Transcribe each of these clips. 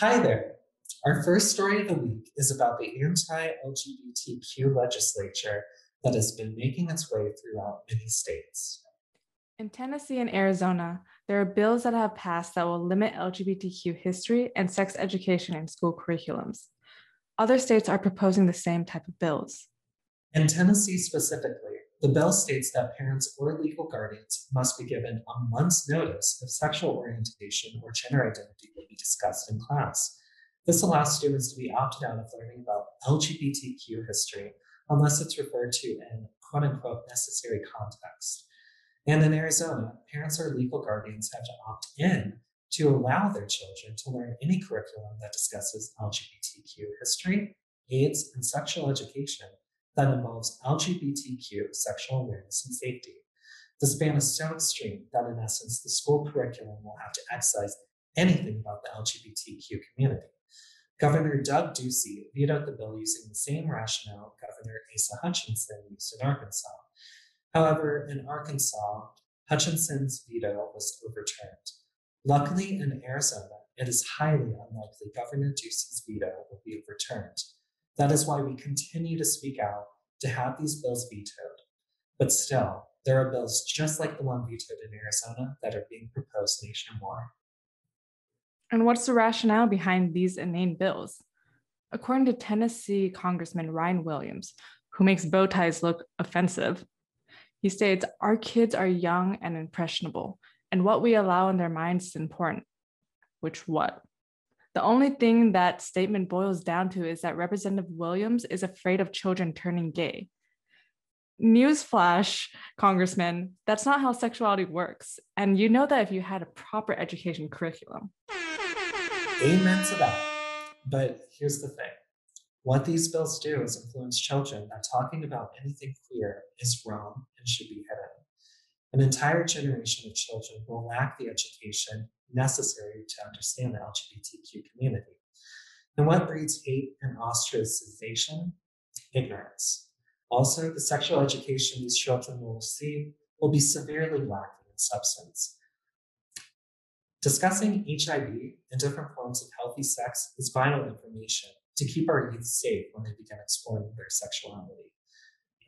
Hi there. Our first story of the week is about the anti LGBTQ legislature that has been making its way throughout many states. In Tennessee and Arizona, there are bills that have passed that will limit LGBTQ history and sex education in school curriculums. Other states are proposing the same type of bills. In Tennessee specifically, the bill states that parents or legal guardians must be given a month's notice if sexual orientation or gender identity will be discussed in class. This allows students to be opted out of learning about LGBTQ history unless it's referred to in quote unquote necessary context. And in Arizona, parents or legal guardians have to opt in to allow their children to learn any curriculum that discusses LGBTQ history, AIDS, and sexual education that involves LGBTQ sexual awareness and safety. The span is so extreme that, in essence, the school curriculum will have to excise anything about the LGBTQ community. Governor Doug Ducey vetoed the bill using the same rationale Governor Asa Hutchinson used in Arkansas. However, in Arkansas, Hutchinson's veto was overturned. Luckily, in Arizona, it is highly unlikely Governor Ducey's veto will be overturned. That is why we continue to speak out to have these bills vetoed. But still, there are bills just like the one vetoed in Arizona that are being proposed nationwide. And what's the rationale behind these inane bills? According to Tennessee Congressman Ryan Williams, who makes bow ties look offensive, he states, Our kids are young and impressionable, and what we allow in their minds is important. Which what? The only thing that statement boils down to is that Representative Williams is afraid of children turning gay. Newsflash, Congressman, that's not how sexuality works. And you know that if you had a proper education curriculum. Amen to that. But here's the thing what these bills do is influence children that talking about anything queer is wrong and should be hidden. An entire generation of children will lack the education necessary to understand the LGBTQ community. And what breeds hate and ostracization? Ignorance. Also, the sexual education these children will receive will be severely lacking in substance. Discussing HIV and different forms of healthy sex is vital information to keep our youth safe when they begin exploring their sexuality.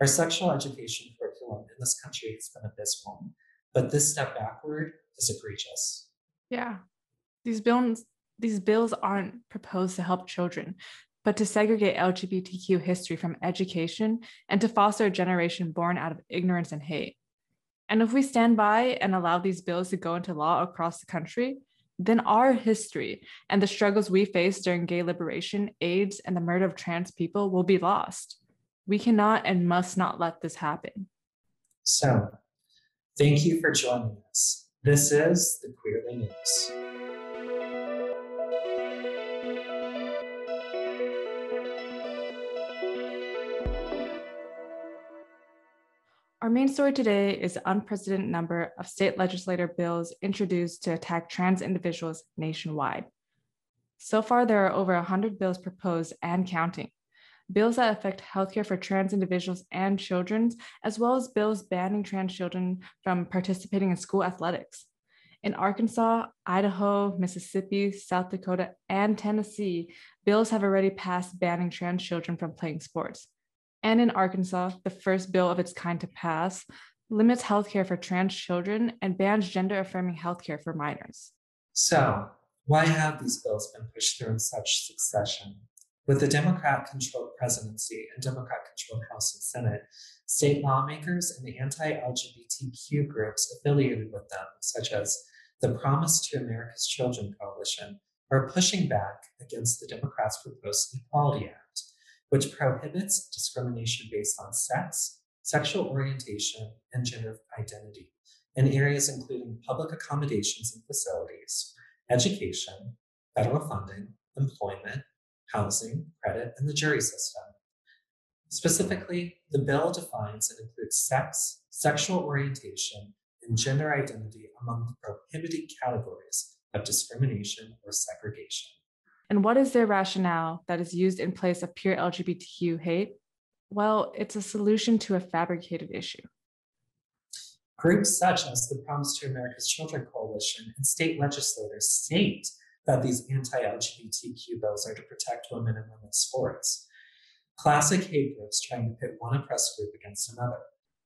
Our sexual education curriculum in this country has been abysmal, but this step backward is egregious. Yeah. These bills these bills aren't proposed to help children, but to segregate LGBTQ history from education and to foster a generation born out of ignorance and hate. And if we stand by and allow these bills to go into law across the country, then our history and the struggles we faced during gay liberation, AIDS, and the murder of trans people will be lost. We cannot and must not let this happen. So, thank you for joining us. This is the Queerly News. Our main story today is the unprecedented number of state legislator bills introduced to attack trans individuals nationwide. So far, there are over 100 bills proposed and counting. Bills that affect healthcare for trans individuals and children, as well as bills banning trans children from participating in school athletics. In Arkansas, Idaho, Mississippi, South Dakota, and Tennessee, bills have already passed banning trans children from playing sports and in Arkansas, the first bill of its kind to pass, limits healthcare for trans children and bans gender affirming healthcare for minors. So, why have these bills been pushed through in such succession? With the Democrat controlled presidency and Democrat controlled House and Senate, state lawmakers and the anti LGBTQ groups affiliated with them, such as the Promise to America's Children Coalition, are pushing back against the Democrats' proposed Equality Act which prohibits discrimination based on sex, sexual orientation, and gender identity in areas including public accommodations and facilities, education, federal funding, employment, housing, credit, and the jury system. Specifically, the bill defines and includes sex, sexual orientation, and gender identity among the prohibited categories of discrimination or segregation. And what is their rationale that is used in place of pure LGBTQ hate? Well, it's a solution to a fabricated issue. Groups such as the Promise to America's Children Coalition and state legislators state that these anti LGBTQ bills are to protect women in women's sports. Classic hate groups trying to pit one oppressed group against another.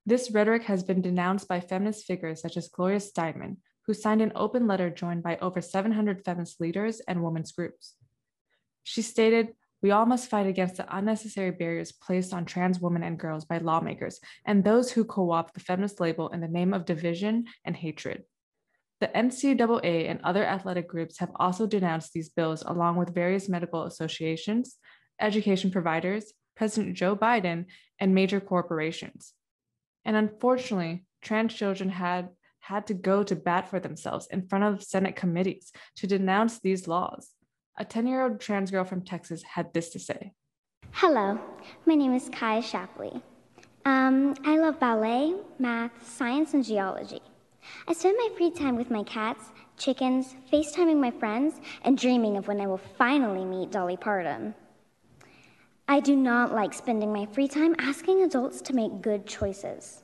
This rhetoric has been denounced by feminist figures such as Gloria Steinem, who signed an open letter joined by over 700 feminist leaders and women's groups. She stated, We all must fight against the unnecessary barriers placed on trans women and girls by lawmakers and those who co opt the feminist label in the name of division and hatred. The NCAA and other athletic groups have also denounced these bills, along with various medical associations, education providers, President Joe Biden, and major corporations. And unfortunately, trans children had had to go to bat for themselves in front of Senate committees to denounce these laws. A 10 year old trans girl from Texas had this to say Hello, my name is Kaya Shappley. Um, I love ballet, math, science, and geology. I spend my free time with my cats, chickens, FaceTiming my friends, and dreaming of when I will finally meet Dolly Parton. I do not like spending my free time asking adults to make good choices.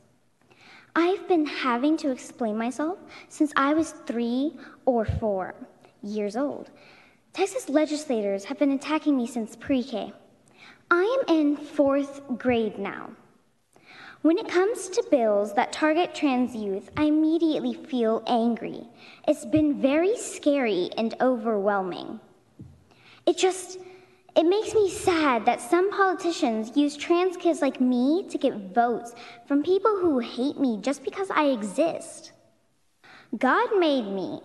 I've been having to explain myself since I was three or four years old. Texas legislators have been attacking me since pre K. I am in fourth grade now. When it comes to bills that target trans youth, I immediately feel angry. It's been very scary and overwhelming. It just, it makes me sad that some politicians use trans kids like me to get votes from people who hate me just because I exist. God made me.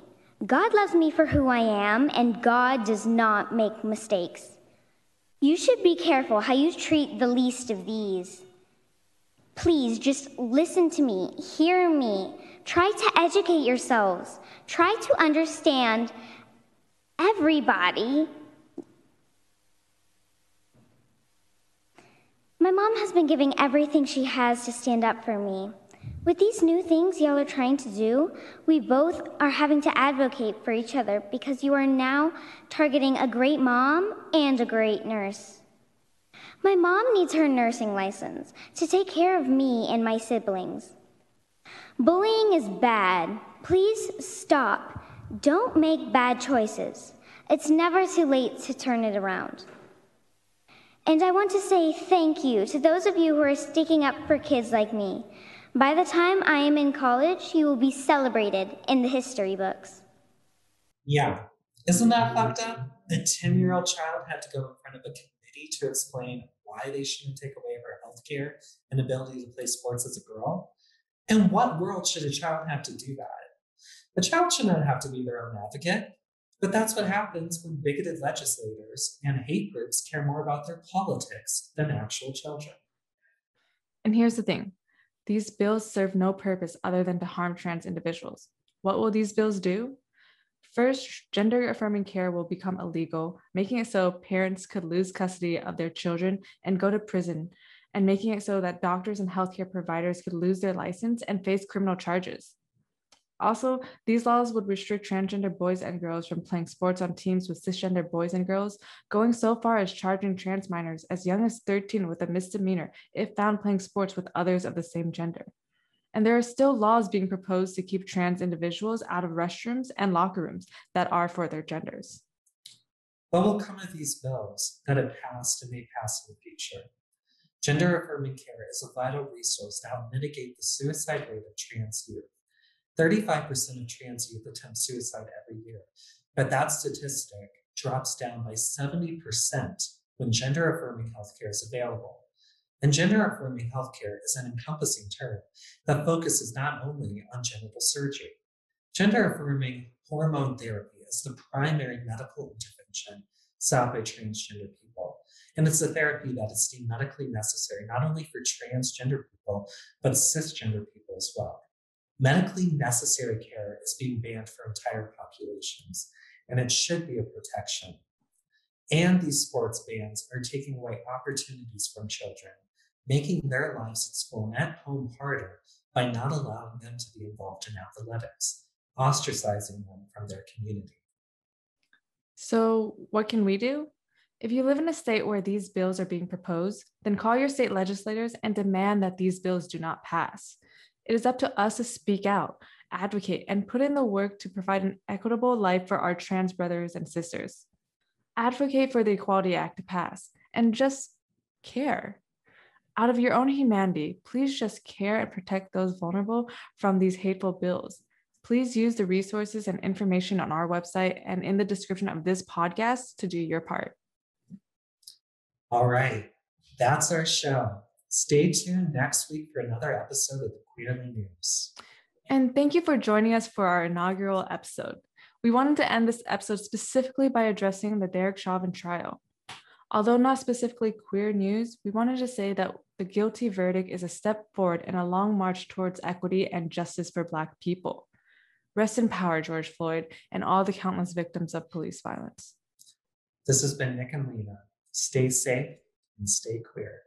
God loves me for who I am, and God does not make mistakes. You should be careful how you treat the least of these. Please just listen to me, hear me. Try to educate yourselves. Try to understand everybody My mom has been giving everything she has to stand up for me. With these new things y'all are trying to do, we both are having to advocate for each other because you are now targeting a great mom and a great nurse. My mom needs her nursing license to take care of me and my siblings. Bullying is bad. Please stop. Don't make bad choices. It's never too late to turn it around. And I want to say thank you to those of you who are sticking up for kids like me. By the time I am in college, you will be celebrated in the history books. Yeah, isn't that fucked up? A 10 year old child had to go in front of a committee to explain why they shouldn't take away her health care and ability to play sports as a girl. In what world should a child have to do that? A child should not have to be their own advocate. But that's what happens when bigoted legislators and hate groups care more about their politics than actual children. And here's the thing these bills serve no purpose other than to harm trans individuals. What will these bills do? First, gender affirming care will become illegal, making it so parents could lose custody of their children and go to prison, and making it so that doctors and healthcare providers could lose their license and face criminal charges. Also, these laws would restrict transgender boys and girls from playing sports on teams with cisgender boys and girls, going so far as charging trans minors as young as 13 with a misdemeanor if found playing sports with others of the same gender. And there are still laws being proposed to keep trans individuals out of restrooms and locker rooms that are for their genders. What will come of these bills that have passed and may pass in the future? Gender affirming care is a vital resource to help mitigate the suicide rate of trans youth. 35% of trans youth attempt suicide every year, but that statistic drops down by 70% when gender affirming healthcare is available. And gender affirming healthcare is an encompassing term that focuses not only on genital surgery. Gender affirming hormone therapy is the primary medical intervention sought by transgender people. And it's a therapy that is deemed medically necessary not only for transgender people, but cisgender people as well. Medically necessary care is being banned for entire populations, and it should be a protection. And these sports bans are taking away opportunities from children, making their lives at school and at home harder by not allowing them to be involved in athletics, ostracizing them from their community. So, what can we do? If you live in a state where these bills are being proposed, then call your state legislators and demand that these bills do not pass. It is up to us to speak out, advocate, and put in the work to provide an equitable life for our trans brothers and sisters. Advocate for the Equality Act to pass and just care. Out of your own humanity, please just care and protect those vulnerable from these hateful bills. Please use the resources and information on our website and in the description of this podcast to do your part. All right, that's our show. Stay tuned next week for another episode of the Queerly News. And thank you for joining us for our inaugural episode. We wanted to end this episode specifically by addressing the Derek Chauvin trial. Although not specifically queer news, we wanted to say that the guilty verdict is a step forward in a long march towards equity and justice for Black people. Rest in power, George Floyd, and all the countless victims of police violence. This has been Nick and Lena. Stay safe and stay queer.